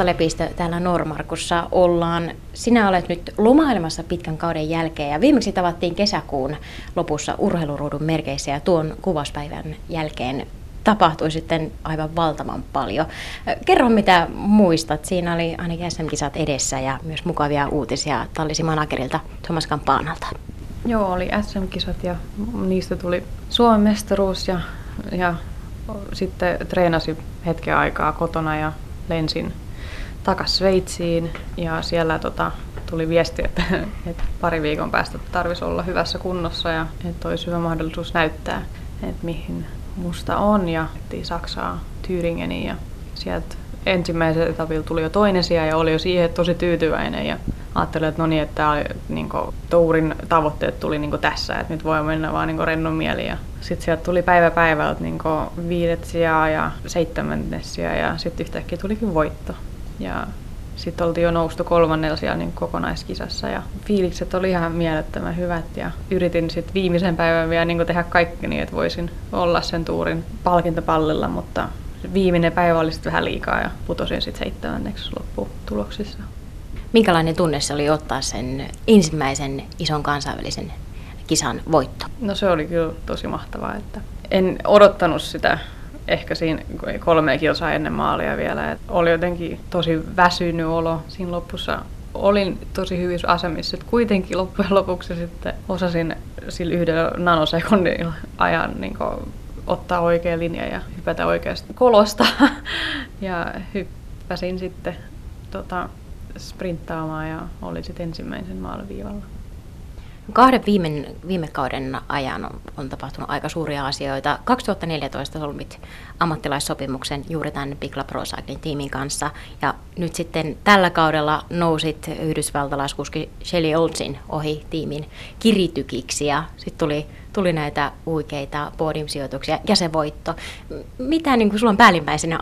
Lotta Lepistö täällä Normarkussa ollaan. Sinä olet nyt lomailemassa pitkän kauden jälkeen ja viimeksi tavattiin kesäkuun lopussa urheiluruudun merkeissä ja tuon kuvaspäivän jälkeen tapahtui sitten aivan valtavan paljon. Kerro mitä muistat. Siinä oli ainakin SM-kisat edessä ja myös mukavia uutisia Tallisi managerilta Thomas Kampanalta. Joo, oli SM-kisat ja niistä tuli Suomen mestaruus ja, ja sitten treenasi hetken aikaa kotona ja lensin takas Sveitsiin ja siellä tota, tuli viesti, että, että pari viikon päästä tarvitsisi olla hyvässä kunnossa ja että olisi hyvä mahdollisuus näyttää, että mihin musta on ja Saksaa Thüringeniin ja sieltä ensimmäisellä etapilla tuli jo toinen sija ja oli jo siihen tosi tyytyväinen ja ajattelin, että no niin, että oli, niin kuin, tourin tavoitteet tuli niin kuin tässä, että nyt voi mennä vaan niin rennon mieli. Ja sitten sieltä tuli päivä päivältä niin viidet sijaa ja seitsemännes ja sitten yhtäkkiä tulikin voitto. Ja sitten oltiin jo noustu kolmannella siellä niin kokonaiskisassa ja fiilikset oli ihan mielettömän hyvät ja yritin sitten viimeisen päivän vielä niin tehdä kaikki niin, että voisin olla sen tuurin palkintopallilla, mutta viimeinen päivä oli sitten vähän liikaa ja putosin sitten seitsemänneksi lopputuloksissa. Minkälainen tunne se oli ottaa sen ensimmäisen ison kansainvälisen kisan voitto? No se oli kyllä tosi mahtavaa, että en odottanut sitä ehkä siinä kolme kilsaa ennen maalia vielä. Et oli jotenkin tosi väsynyt olo siinä lopussa. Olin tosi hyvissä asemissa, että kuitenkin loppujen lopuksi sitten osasin sillä yhdellä nanosekunnilla ajan niin ottaa oikea linja ja hypätä oikeasta kolosta. ja hyppäsin sitten tota, sprinttaamaan ja oli sitten ensimmäisen maaliviivalla. Kahden viime, viime kauden ajan on, on tapahtunut aika suuria asioita. 2014 solmit ammattilaissopimuksen juuri tämän Bigla Pro Cycling tiimin kanssa. Ja nyt sitten tällä kaudella nousit yhdysvaltalaiskuski Shelly Oldsin ohi tiimin kiritykiksi ja sitten tuli, tuli näitä huikeita podium-sijoituksia ja se voitto. Mitä niin sulla on päällimmäisenä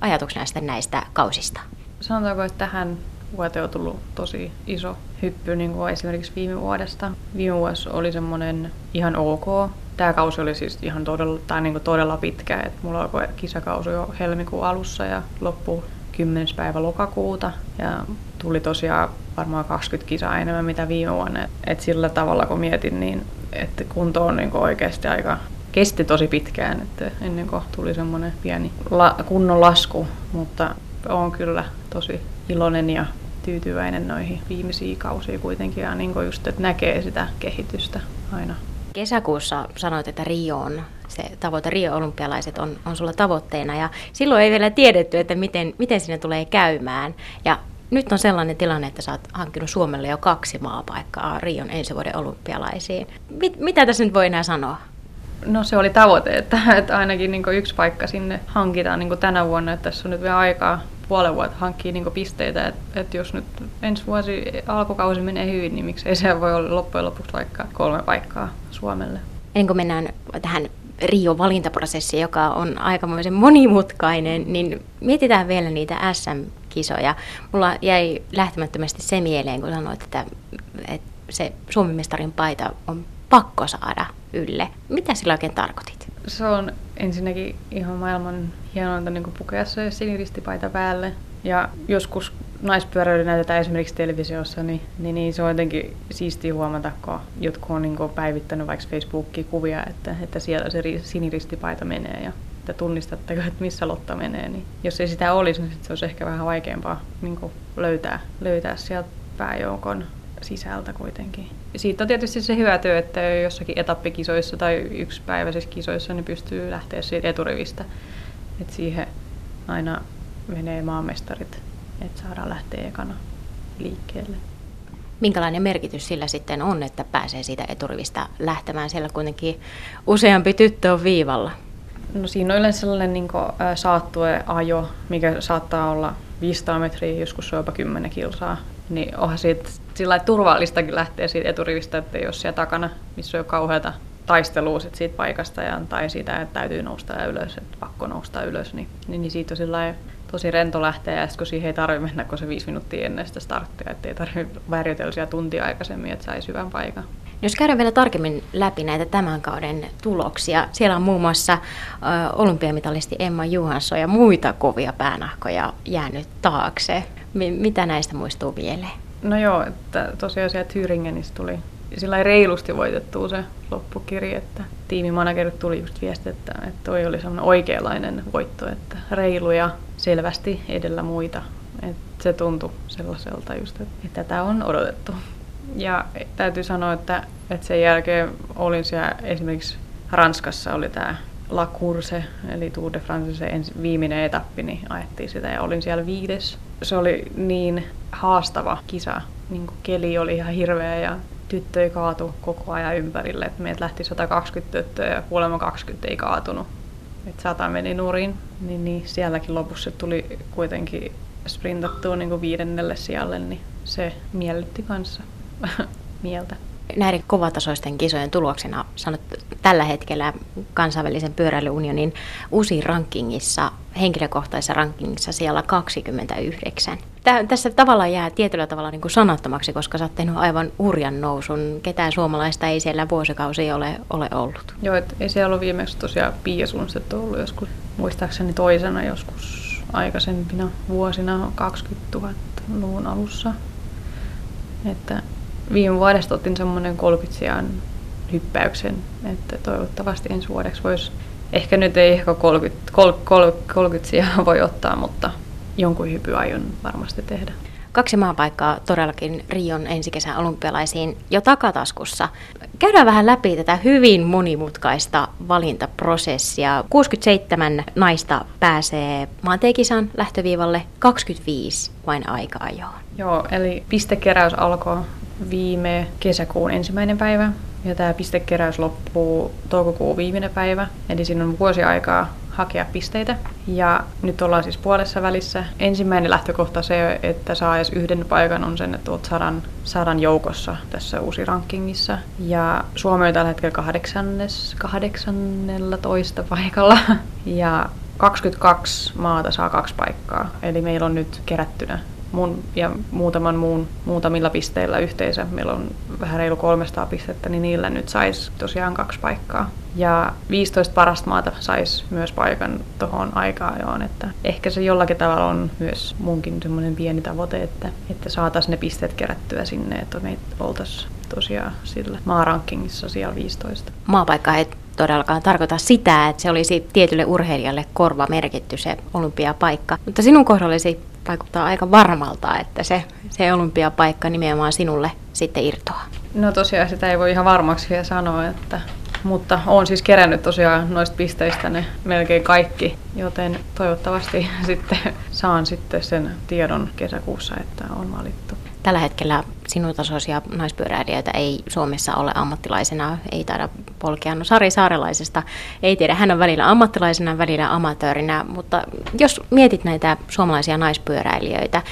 ajatuksina sitten näistä kausista? Sanotaanko, että tähän vuoteen on tullut tosi iso hyppy niin kuin esimerkiksi viime vuodesta. Viime vuosi oli semmoinen ihan ok. Tämä kausi oli siis ihan todella, tai niin kuin todella pitkä. Et mulla alkoi kisakausi jo helmikuun alussa ja loppu 10. päivä lokakuuta. Ja tuli tosiaan varmaan 20 kisaa enemmän mitä viime vuonna. Et sillä tavalla kun mietin, niin että kunto on niin oikeasti aika kesti tosi pitkään, että ennen kuin tuli semmoinen pieni la, kunnon lasku, mutta on kyllä tosi iloinen ja tyytyväinen noihin viimeisiin kausiin kuitenkin ja niin just, että näkee sitä kehitystä aina. Kesäkuussa sanoit, että Rio on se tavoite, Rio-olympialaiset on, on sulla tavoitteena ja silloin ei vielä tiedetty, että miten, miten sinne tulee käymään. Ja nyt on sellainen tilanne, että sä oot hankkinut Suomelle jo kaksi maapaikkaa Rion ensi vuoden olympialaisiin. Mit, mitä tässä nyt voi enää sanoa? No se oli tavoite, että, että ainakin niin yksi paikka sinne hankitaan niin tänä vuonna, että tässä on nyt vielä aikaa puolen vuotta hankkii niin pisteitä, että et jos nyt ensi vuosi alkukausi menee hyvin, niin miksei se voi olla loppujen lopuksi vaikka kolme paikkaa Suomelle. Ennen kuin mennään tähän Rio-valintaprosessi, joka on aikamoisen monimutkainen, niin mietitään vielä niitä SM-kisoja. Mulla jäi lähtemättömästi se mieleen, kun sanoit, että, että se Suomen mestarin paita on pakko saada ylle. Mitä sillä oikein tarkoitit? Se on ensinnäkin ihan maailman hienointa niin pukea se siniristipaita päälle. Ja joskus naispyöräily näytetään esimerkiksi televisiossa, niin, niin, niin se on jotenkin siistiä huomata, kun jotkut on niin päivittänyt vaikka Facebookiin kuvia, että, että siellä se siniristipaita menee ja että tunnistatteko, että missä Lotta menee. Niin jos ei sitä olisi, niin se olisi ehkä vähän vaikeampaa niin löytää, löytää sieltä pääjoukon sisältä kuitenkin. Siitä on tietysti se hyvä työ, että jossakin etappikisoissa tai yksipäiväisissä kisoissa niin pystyy lähteä siitä eturivistä. Et siihen aina menee maamestarit, että saadaan lähteä ekana liikkeelle. Minkälainen merkitys sillä sitten on, että pääsee siitä eturivistä lähtemään? Siellä kuitenkin useampi tyttö on viivalla. No siinä on yleensä sellainen niin saattueajo, mikä saattaa olla 500 metriä, joskus se on jopa 10 kilsaa. Niin onhan siitä sillä turvallistakin lähteä siitä eturivistä, että jos siellä takana, missä on jo kauheata taistelua sit siitä paikasta ja, tai siitä, että täytyy nousta ylös, että pakko nousta ylös, niin, niin, niin siitä on tosi rento lähteä ja kun siihen ei tarvitse mennä kuin se viisi minuuttia ennen sitä starttia, että ei tarvitse värjötellä siellä tuntia aikaisemmin, että saisi hyvän paikan. Jos käydään vielä tarkemmin läpi näitä tämän kauden tuloksia, siellä on muun muassa olympiamitalisti Emma Juhansson ja muita kovia päänahkoja jäänyt taakse. Mitä näistä muistuu mieleen? No joo, että tosiaan siellä Thüringenissä tuli sillä ei reilusti voitettu se loppukirja, että tiimimanagerit tuli just viesti, että, että toi oli semmoinen oikeanlainen voitto, että reilu ja selvästi edellä muita. Että se tuntui sellaiselta just, että tätä on odotettu. Ja täytyy sanoa, että, että sen jälkeen olin siellä esimerkiksi Ranskassa oli tämä La Course, eli Tour de France, se ensi, viimeinen etappi, niin ajettiin sitä ja olin siellä viides. Se oli niin haastava kisa, niin keli oli ihan hirveä ja tyttöjä kaatu koko ajan ympärille. Et meiltä lähti 120 tyttöä ja kuulemma 20 ei kaatunut. Et sata meni nurin, niin, niin sielläkin lopussa tuli kuitenkin sprintattua niin kuin viidennelle sijalle, niin se miellytti kanssa mieltä näiden kovatasoisten kisojen tuloksena sanot tällä hetkellä kansainvälisen pyöräilyunionin uusi rankingissa, henkilökohtaisessa rankingissa siellä 29. Tää, tässä tavallaan jää tietyllä tavalla niin kuin sanattomaksi, koska sä oot tehnyt aivan hurjan nousun. Ketään suomalaista ei siellä vuosikausia ole, ole ollut. Joo, et ei siellä ollut viimeksi tosiaan Pia Sundstedt ollut joskus, muistaakseni toisena joskus aikaisempina vuosina 20 000-luvun alussa. Että viime vuodesta otin semmoinen 30 sijaan hyppäyksen, että toivottavasti ensi vuodeksi voisi, ehkä nyt ei ehkä 30, 30, 30 sijaa voi ottaa, mutta jonkun hypy aion varmasti tehdä. Kaksi maapaikkaa todellakin Rion ensi kesän olympialaisiin jo takataskussa. Käydään vähän läpi tätä hyvin monimutkaista valintaprosessia. 67 naista pääsee maantiekisan lähtöviivalle, 25 vain aika ajoon. Joo, eli pistekeräys alkoi viime kesäkuun ensimmäinen päivä ja tämä pistekeräys loppuu toukokuun viimeinen päivä. Eli siinä on vuosi aikaa hakea pisteitä. Ja nyt ollaan siis puolessa välissä. Ensimmäinen lähtökohta se, että saa edes yhden paikan on sen, että olet sadan, sadan joukossa tässä uusi rankingissa. Ja Suomi on tällä hetkellä kahdeksannes, kahdeksannella paikalla. Ja 22 maata saa kaksi paikkaa. Eli meillä on nyt kerättynä mun ja muutaman muun muutamilla pisteillä yhteensä. Meillä on vähän reilu 300 pistettä, niin niillä nyt saisi tosiaan kaksi paikkaa. Ja 15 parasta maata saisi myös paikan tuohon aikaan että ehkä se jollakin tavalla on myös munkin semmoinen pieni tavoite, että, että saataisiin ne pisteet kerättyä sinne, että me oltaisiin tosiaan sillä maarankingissa siellä 15. Maapaikka ei todellakaan tarkoita sitä, että se olisi tietylle urheilijalle korva merkitty se olympiapaikka. Mutta sinun kohdallesi vaikuttaa aika varmalta, että se, se olympiapaikka nimenomaan sinulle sitten irtoaa. No tosiaan sitä ei voi ihan varmaksi vielä sanoa, että, mutta olen siis kerännyt tosiaan noista pisteistä ne melkein kaikki, joten toivottavasti sitten saan sitten sen tiedon kesäkuussa, että on valittu. Tällä hetkellä sinun tasoisia naispyöräilijöitä ei Suomessa ole ammattilaisena, ei taida polkea. No Sari Saarelaisesta ei tiedä, hän on välillä ammattilaisena, välillä amatöörinä, mutta jos mietit näitä suomalaisia naispyöräilijöitä,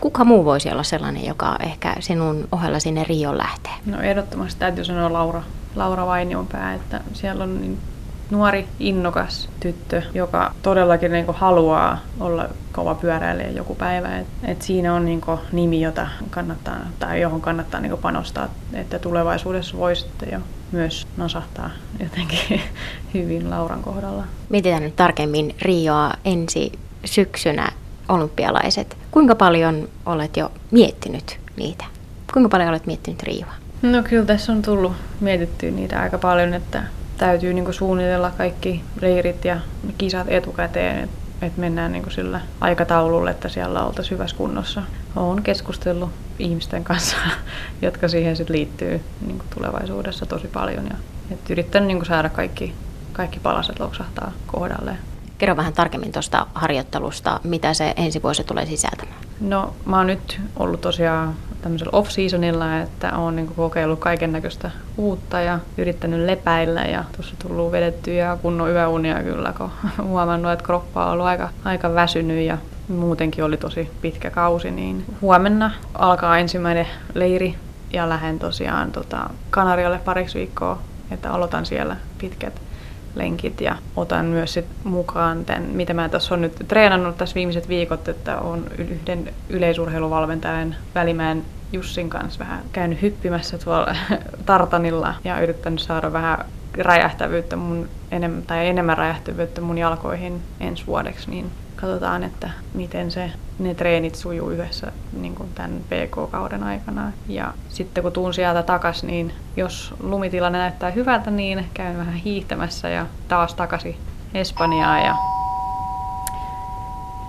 kuka muu voisi olla sellainen, joka ehkä sinun ohella sinne Rioon lähtee? No ehdottomasti täytyy sanoa Laura, Laura Vainionpää, että siellä on niin nuori, innokas tyttö, joka todellakin niin kuin haluaa olla kova pyöräilijä joku päivä. Et, et siinä on niin kuin nimi, jota kannattaa, tai johon kannattaa niin kuin panostaa, että tulevaisuudessa voi sitten jo myös nasahtaa jotenkin hyvin Lauran kohdalla. Mietitään nyt tarkemmin Rioa ensi syksynä olympialaiset. Kuinka paljon olet jo miettinyt niitä? Kuinka paljon olet miettinyt Rioa? No kyllä tässä on tullut mietittyä niitä aika paljon, että täytyy niin suunnitella kaikki reirit ja kisat etukäteen, että et mennään niin sillä aikataululla, että siellä oltaisiin hyvässä kunnossa. Olen keskustellut ihmisten kanssa, jotka siihen sit liittyy niin tulevaisuudessa tosi paljon. Ja, et yrittänyt niin saada kaikki, kaikki palaset loksahtaa kohdalleen. Kerro vähän tarkemmin tuosta harjoittelusta, mitä se ensi vuosi tulee sisältämään. No mä oon nyt ollut tosiaan tämmöisellä off-seasonilla, että olen niin kokeillut kaiken näköistä uutta ja yrittänyt lepäillä ja tuossa tullut vedettyä kunnon yöunia kyllä, kun huomannut, että kroppa on ollut aika, aika väsynyt ja muutenkin oli tosi pitkä kausi, niin huomenna alkaa ensimmäinen leiri ja lähden tosiaan tota Kanarialle pariksi viikkoa, että aloitan siellä pitkät lenkit ja otan myös sit mukaan tämän, mitä mä tässä on nyt treenannut tässä viimeiset viikot, että on yhden yleisurheiluvalmentajan Välimäen Jussin kanssa vähän käynyt hyppimässä tuolla tartanilla ja yrittänyt saada vähän räjähtävyyttä mun enemmän, tai enemmän räjähtävyyttä mun jalkoihin ensi vuodeksi, niin katsotaan, että miten se, ne treenit sujuu yhdessä niin kuin tämän PK-kauden aikana. Ja sitten kun tuun sieltä takas, niin jos lumitilanne näyttää hyvältä, niin käyn vähän hiihtämässä ja taas takaisin Espanjaan. Ja,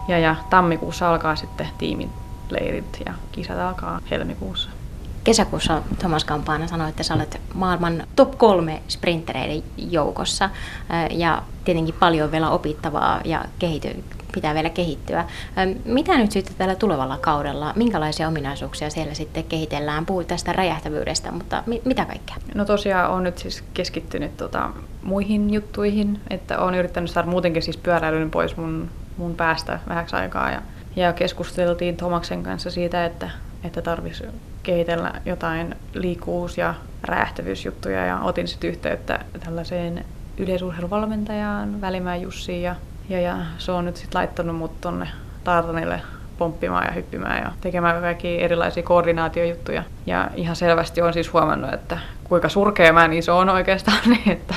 ja, ja tammikuussa alkaa sitten tiimin leirit ja kisat alkaa helmikuussa. Kesäkuussa Thomas Kampaana sanoi, että sä olet maailman top kolme sprintereiden joukossa ja tietenkin paljon vielä opittavaa ja pitää vielä kehittyä. Mitä nyt sitten tällä tulevalla kaudella, minkälaisia ominaisuuksia siellä sitten kehitellään? Puhuit tästä räjähtävyydestä, mutta mi- mitä kaikkea? No tosiaan on nyt siis keskittynyt tota, muihin juttuihin, että olen yrittänyt saada muutenkin siis pyöräilyn pois mun, mun päästä vähäksi aikaa ja, ja keskusteltiin Tomaksen kanssa siitä, että, että tarvitsisi kehitellä jotain liikkuvuus- ja räjähtävyysjuttuja ja otin sitten yhteyttä tällaiseen yleisurheiluvalmentajaan, Välimäen Jussiin ja ja, ja se on nyt sitten laittanut mut tonne Tartanille pomppimaan ja hyppimään ja tekemään kaikki erilaisia koordinaatiojuttuja. Ja ihan selvästi on siis huomannut, että kuinka surkea mä niin se on oikeastaan, niin että,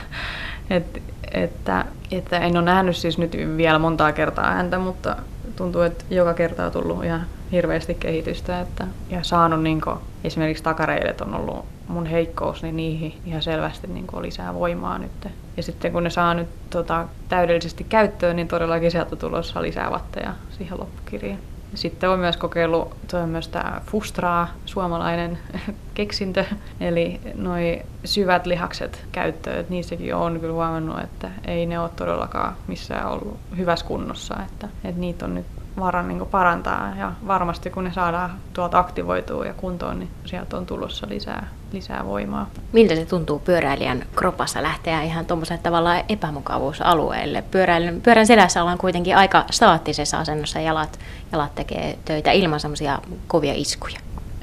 että, että, että en ole nähnyt siis nyt vielä montaa kertaa häntä, mutta tuntuu, että joka kerta on tullut ihan hirveästi kehitystä. Että, ja saanut niin kuin, esimerkiksi takareidet on ollut mun heikkous, niin niihin ihan selvästi niin kuin, lisää voimaa nyt. Ja sitten kun ne saa nyt tota, täydellisesti käyttöön, niin todellakin sieltä tulossa lisää vatteja siihen loppukirjaan. Sitten on myös kokeillut, tuo on myös tämä Fustraa, suomalainen keksintö, eli noi syvät lihakset käyttöön, että niissäkin on kyllä huomannut, että ei ne ole todellakaan missään ollut hyvässä kunnossa, että, että niitä on nyt varan niin parantaa ja varmasti kun ne saadaan tuolta aktivoitua ja kuntoon, niin sieltä on tulossa lisää, lisää voimaa. Miltä se tuntuu pyöräilijän kropassa lähteä ihan tuommoiselle tavallaan epämukavuusalueelle? Pyöräilyn, pyörän selässä ollaan kuitenkin aika staattisessa asennossa, jalat, jalat tekee töitä ilman semmoisia kovia iskuja.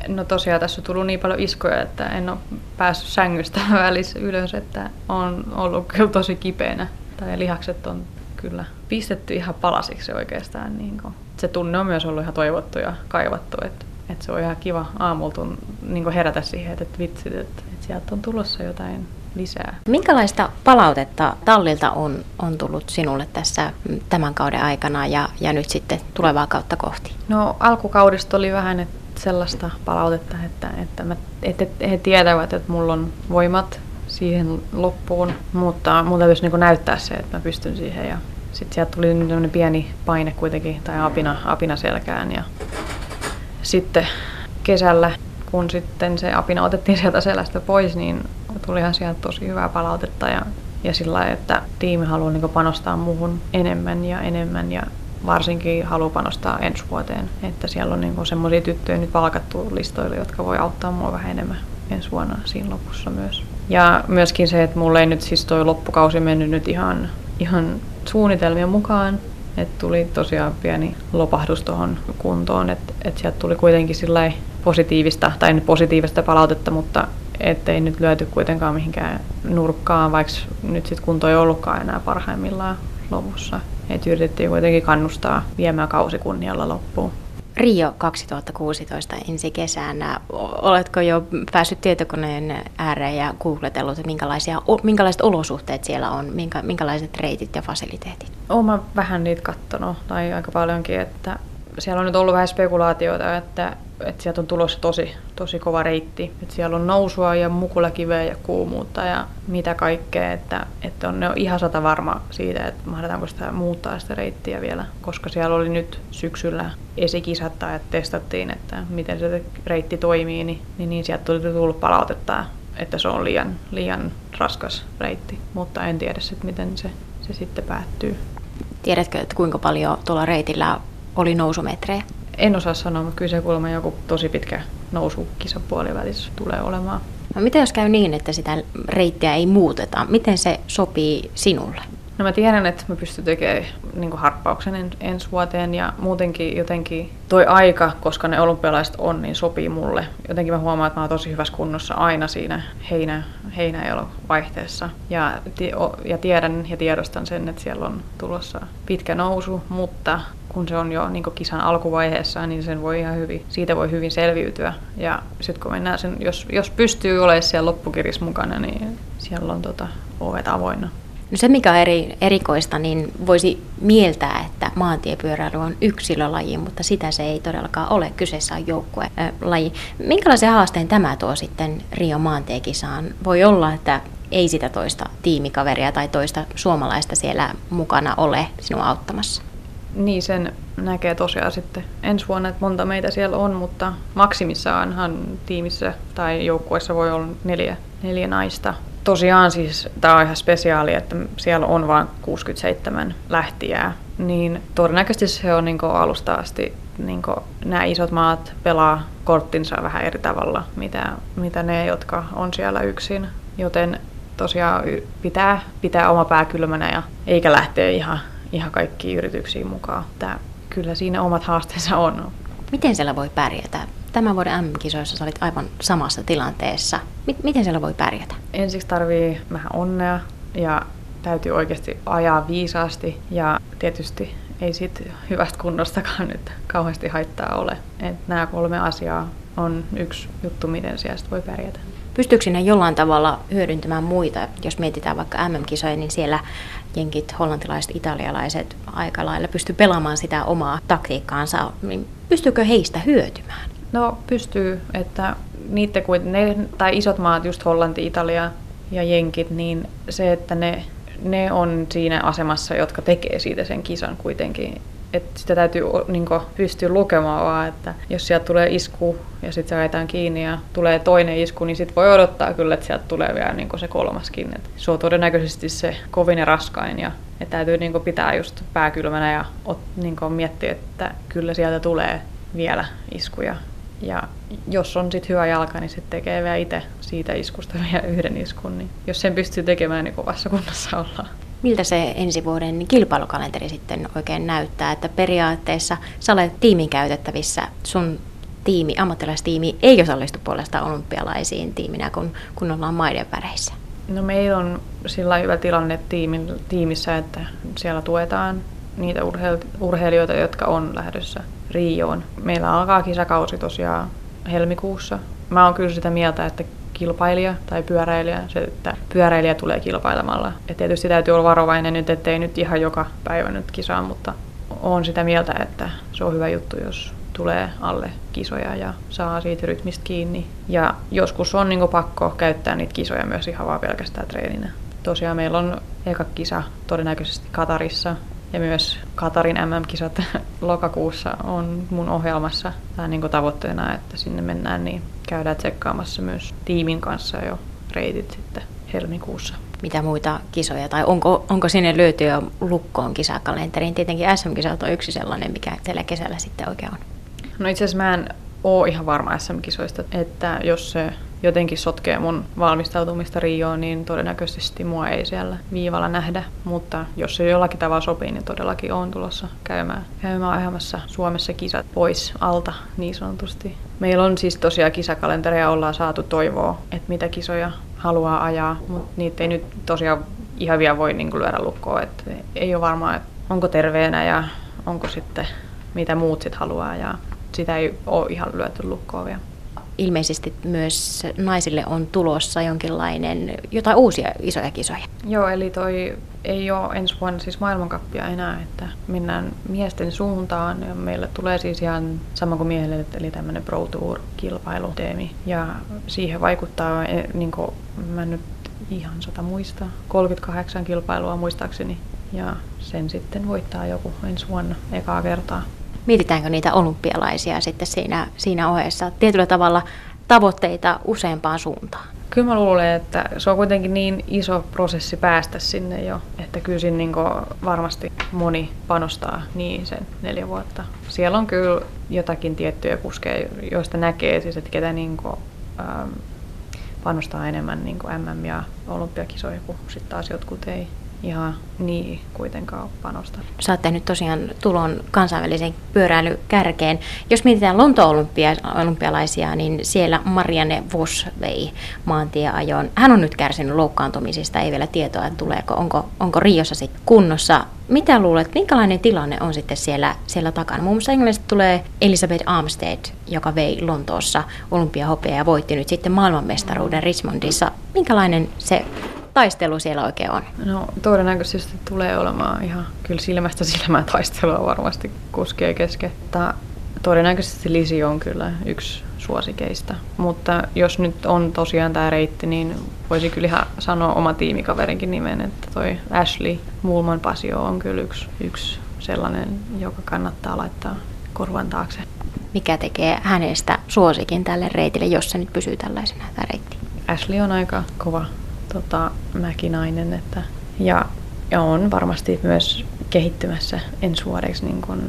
No tosiaan tässä on tullut niin paljon iskoja, että en ole päässyt sängystä välissä ylös, että on ollut kyllä tosi kipeänä. Tai lihakset on kyllä pistetty ihan palasiksi oikeastaan. Niin kuin. Se tunne on myös ollut ihan toivottu ja kaivattu, että, että se on ihan kiva aamulta niin herätä siihen, että vitsit, että, että sieltä on tulossa jotain lisää. Minkälaista palautetta tallilta on, on tullut sinulle tässä tämän kauden aikana ja, ja nyt sitten tulevaa kautta kohti? No alkukaudesta oli vähän että sellaista palautetta, että, että, mä, että he tietävät, että mulla on voimat siihen loppuun, mutta mun täytyisi niin näyttää se, että mä pystyn siihen ja sitten sieltä tuli tämmöinen pieni paine kuitenkin, tai apina, apina selkään. Ja sitten kesällä, kun sitten se apina otettiin sieltä selästä pois, niin tulihan sieltä tosi hyvää palautetta. Ja, ja sillä lailla, että tiimi haluaa niin panostaa muuhun enemmän ja enemmän. Ja varsinkin haluaa panostaa ensi vuoteen. Että siellä on niin semmoisia tyttöjä nyt palkattu listoille, jotka voi auttaa mua vähän enemmän ensi vuonna siinä lopussa myös. Ja myöskin se, että mulle ei nyt siis toi loppukausi mennyt nyt ihan, ihan suunnitelmien mukaan. Että tuli tosiaan pieni lopahdus tuohon kuntoon, että et sieltä tuli kuitenkin positiivista, tai nyt positiivista palautetta, mutta ettei nyt lyöty kuitenkaan mihinkään nurkkaan, vaikka nyt sitten kunto ei ollutkaan enää parhaimmillaan lopussa. Et yritettiin kuitenkin kannustaa viemään kausi kunnialla loppuun. Rio 2016 ensi kesänä. Oletko jo päässyt tietokoneen ääreen ja googletellut, minkälaisia, minkälaiset olosuhteet siellä on, minkä, minkälaiset reitit ja fasiliteetit? Olen vähän niitä katsonut, tai aika paljonkin, että siellä on nyt ollut vähän spekulaatioita, että, että sieltä on tulossa tosi, tosi kova reitti. Että siellä on nousua ja mukulakiveä ja kuumuutta ja mitä kaikkea. Että, että on, ne on ihan sata varma siitä, että mahdetaanko sitä muuttaa sitä reittiä vielä. Koska siellä oli nyt syksyllä esikisat tai että testattiin, että miten se reitti toimii, niin, niin, niin sieltä tuli tullut palautetta, että se on liian, liian raskas reitti. Mutta en tiedä sitten, miten se, se sitten päättyy. Tiedätkö, että kuinka paljon tuolla reitillä oli nousumetrejä? En osaa sanoa, mutta kyllä se kuulemma joku tosi pitkä nousu kisapuolivälissä tulee olemaan. No mitä jos käy niin, että sitä reittiä ei muuteta? Miten se sopii sinulle? No mä tiedän, että mä pystyn tekemään niin harppauksen en, ensi vuoteen ja muutenkin jotenkin toi aika, koska ne olympialaiset on, niin sopii mulle. Jotenkin mä huomaan, että mä oon tosi hyvässä kunnossa aina siinä heinä, heinä vaihteessa. Ja, ja tiedän ja tiedostan sen, että siellä on tulossa pitkä nousu, mutta kun se on jo niin kisan alkuvaiheessa, niin sen voi ihan hyvin, siitä voi hyvin selviytyä. Ja sitten kun mennään sen, jos, jos pystyy olemaan siellä loppukirjassa mukana, niin siellä on tota, ovet avoinna. No se, mikä on eri, erikoista, niin voisi mieltää, että maantiepyöräily on yksilölaji, mutta sitä se ei todellakaan ole. Kyseessä on joukkuelaji. Minkälaisen haasteen tämä tuo sitten Rio maantiekisaan? Voi olla, että ei sitä toista tiimikaveria tai toista suomalaista siellä mukana ole sinua auttamassa. Niin, sen näkee tosiaan sitten ensi vuonna, että monta meitä siellä on, mutta maksimissaanhan tiimissä tai joukkueessa voi olla neljä, neljä naista tosiaan siis tämä on ihan spesiaali, että siellä on vain 67 lähtijää, niin todennäköisesti se on niin alusta asti niin nämä isot maat pelaa korttinsa vähän eri tavalla, mitä, mitä ne, jotka on siellä yksin. Joten tosiaan pitää pitää oma pää kylmänä ja eikä lähteä ihan, ihan kaikkiin yrityksiin mukaan. Tää, kyllä siinä omat haasteensa on. Miten siellä voi pärjätä? Tämän vuoden MM-kisoissa sä olit aivan samassa tilanteessa. Miten siellä voi pärjätä? Ensiksi tarvii vähän onnea ja täytyy oikeasti ajaa viisaasti ja tietysti ei sit hyvästä kunnostakaan nyt kauheasti haittaa ole. Et nämä kolme asiaa on yksi juttu, miten siellä voi pärjätä. Pystyykö sinne jollain tavalla hyödyntämään muita? Jos mietitään vaikka MM-kisoja, niin siellä jenkit, hollantilaiset, italialaiset aika lailla pystyy pelaamaan sitä omaa taktiikkaansa. Niin pystyykö heistä hyötymään? No pystyy, että niitä kuin ne, tai isot maat, just Hollanti, Italia ja Jenkit, niin se, että ne, ne on siinä asemassa, jotka tekee siitä sen kisan kuitenkin. Että sitä täytyy niin pystyä lukemaan vaan, että jos sieltä tulee isku ja sitten se ajetaan kiinni ja tulee toinen isku, niin sitten voi odottaa kyllä, että sieltä tulee vielä niin se kolmaskin. Et se on todennäköisesti se kovin ja raskain ja että täytyy niin pitää just pääkylmänä ja niin miettiä, että kyllä sieltä tulee vielä iskuja ja jos on sitten hyvä jalka, niin sitten tekee vielä itse siitä iskusta vielä yhden iskun. Niin jos sen pystyy tekemään, niin kovassa kunnossa ollaan. Miltä se ensi vuoden kilpailukalenteri sitten oikein näyttää? Että periaatteessa sä olet tiimin käytettävissä, sun tiimi, ammattilaistiimi ei osallistu puolestaan olympialaisiin tiiminä, kun, kun ollaan maiden väreissä. No meillä on sillä hyvä tilanne tiimin, tiimissä, että siellä tuetaan niitä urheilijoita, jotka on lähdössä Rioon. Meillä alkaa kisakausi tosiaan helmikuussa. Mä oon kyllä sitä mieltä, että kilpailija tai pyöräilijä, se, että pyöräilijä tulee kilpailemalla. Et tietysti täytyy olla varovainen nyt, ettei nyt ihan joka päivä nyt kisaa, mutta on sitä mieltä, että se on hyvä juttu, jos tulee alle kisoja ja saa siitä rytmistä kiinni. Ja joskus on niin pakko käyttää niitä kisoja myös ihan vaan pelkästään treeninä. Tosiaan meillä on eka kisa todennäköisesti Katarissa ja myös Katarin MM-kisat lokakuussa on mun ohjelmassa tämä niin tavoitteena, että sinne mennään, niin käydään tsekkaamassa myös tiimin kanssa jo reitit sitten helmikuussa. Mitä muita kisoja, tai onko, onko sinne löytyy jo lukkoon kisakalenteriin? Tietenkin SM-kisat on yksi sellainen, mikä tällä kesällä sitten oikein on. No itse asiassa mä en ole ihan varma SM-kisoista, että jos se jotenkin sotkee mun valmistautumista Rioon, niin todennäköisesti mua ei siellä viivalla nähdä. Mutta jos se jollakin tavalla sopii, niin todellakin on tulossa käymään, käymään ajamassa Suomessa kisat pois alta niin sanotusti. Meillä on siis tosiaan kisakalentereja, ollaan saatu toivoa, että mitä kisoja haluaa ajaa, mutta niitä ei nyt tosiaan ihan vielä voi niin lyödä lukkoon. että ei ole varmaa, että onko terveenä ja onko sitten mitä muut sitten haluaa ajaa. Sitä ei ole ihan lyöty lukkoon vielä ilmeisesti myös naisille on tulossa jonkinlainen, jotain uusia isoja kisoja. Joo, eli toi ei ole ensi vuonna siis maailmankappia enää, että mennään miesten suuntaan ja meille tulee siis ihan sama kuin miehille, eli tämmöinen Pro Tour-kilpailuteemi. Ja siihen vaikuttaa, e, niin kuin mä nyt ihan sata muista, 38 kilpailua muistaakseni. Ja sen sitten voittaa joku ensi vuonna ekaa kertaa mietitäänkö niitä olympialaisia sitten siinä, siinä ohessa tietyllä tavalla tavoitteita useampaan suuntaan? Kyllä mä luulen, että se on kuitenkin niin iso prosessi päästä sinne jo, että kyllä siinä niin varmasti moni panostaa niin sen neljä vuotta. Siellä on kyllä jotakin tiettyjä kuskeja, joista näkee siis, että ketä niin kuin, ähm, panostaa enemmän niin kuin MM- ja olympiakisoihin, kun sitten taas jotkut ei. Ihan niin kuitenkaan panosta. Sä oot tehnyt tosiaan tulon kansainvälisen pyöräilykärkeen. Jos mietitään Lontoon olympia, olympialaisia, niin siellä Marianne Vos vei maantieajoon. Hän on nyt kärsinyt loukkaantumisista, ei vielä tietoa, että tuleeko, onko, onko Riossa sitten kunnossa. Mitä luulet, minkälainen tilanne on sitten siellä, siellä takana? Muun muassa Englannista tulee Elizabeth Armstead, joka vei Lontoossa olympiahopea ja voitti nyt sitten maailmanmestaruuden Richmondissa. Minkälainen se taistelu siellä oikein on? No todennäköisesti tulee olemaan ihan kyllä silmästä silmään taistelua varmasti kuskien kesken. Mutta todennäköisesti Lisi on kyllä yksi suosikeista. Mutta jos nyt on tosiaan tämä reitti, niin voisi kyllä ihan sanoa oma tiimikaverinkin nimen, että toi Ashley Mulman Pasio on kyllä yksi, yksi sellainen, joka kannattaa laittaa korvan taakse. Mikä tekee hänestä suosikin tälle reitille, jos se nyt pysyy tällaisena tämä reitti? Ashley on aika kova tota, mäkinainen. Että, ja, ja on varmasti myös kehittymässä ensi vuodeksi. Niin kun,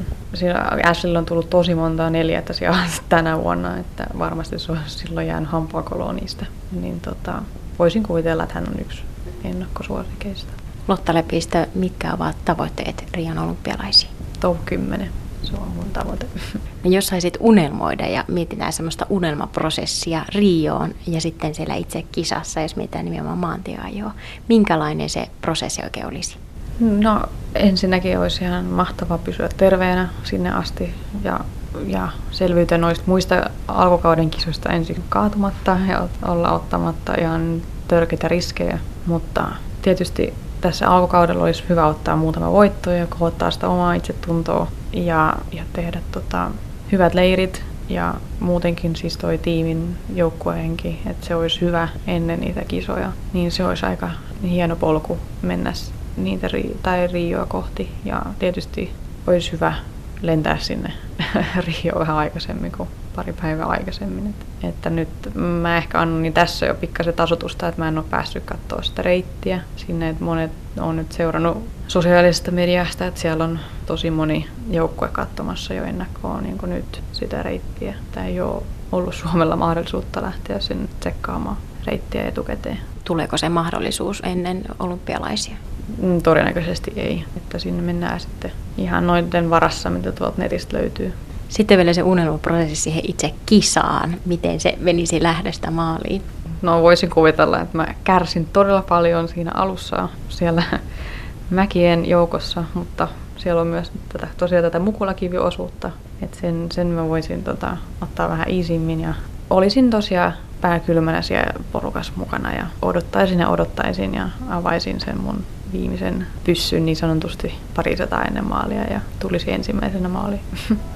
Ashleylla on tullut tosi monta neljättä siellä tänä vuonna, että varmasti se on silloin jäänyt hampaakoloon niistä. Niin tota, voisin kuvitella, että hän on yksi ennakkosuosikeista. Lotta Lepistö, mitkä ovat tavoitteet Rian olympialaisiin? Top 10. Se on mun tavoite. No jos saisit unelmoida ja mietitään semmoista unelmaprosessia Rioon ja sitten siellä itse kisassa, jos mietitään nimenomaan maantieajoa, minkälainen se prosessi oikein olisi? No ensinnäkin olisi ihan mahtava pysyä terveenä sinne asti ja, ja selviytyä noista muista alkukauden kisoista ensin kaatumatta ja olla ottamatta ihan törkeitä riskejä, mutta tietysti tässä alkukaudella olisi hyvä ottaa muutama voitto ja kohottaa sitä omaa itsetuntoa ja, ja tehdä tota, hyvät leirit ja muutenkin siis toi tiimin joukkueenkin, että se olisi hyvä ennen niitä kisoja, niin se olisi aika hieno polku mennä niitä ri- tai Rioa kohti ja tietysti olisi hyvä lentää sinne Rio vähän aikaisemmin kuin pari päivää aikaisemmin. Että, että nyt mä ehkä annan niin tässä jo pikkasen tasotusta, että mä en ole päässyt katsoa sitä reittiä sinne. Että monet on nyt seurannut sosiaalisesta mediasta, että siellä on tosi moni joukkue katsomassa jo ennakkoon niin kuin nyt sitä reittiä. Tämä ei ole ollut Suomella mahdollisuutta lähteä sinne tsekkaamaan reittiä etukäteen. Tuleeko se mahdollisuus ennen olympialaisia? Mm, todennäköisesti ei, että sinne mennään sitten ihan noiden varassa, mitä tuolta netistä löytyy. Sitten vielä se unelmaprosessi siihen itse kisaan, miten se venisi lähdöstä maaliin. No voisin kuvitella, että mä kärsin todella paljon siinä alussa siellä mäkien joukossa, mutta siellä on myös tätä, tosiaan tätä mukulakiviosuutta, että sen, sen mä voisin tota, ottaa vähän iisimmin ja olisin tosiaan pääkylmänä siellä porukas mukana ja odottaisin ja odottaisin ja avaisin sen mun viimeisen pyssyn niin sanotusti parisataa ennen maalia ja tulisi ensimmäisenä maaliin.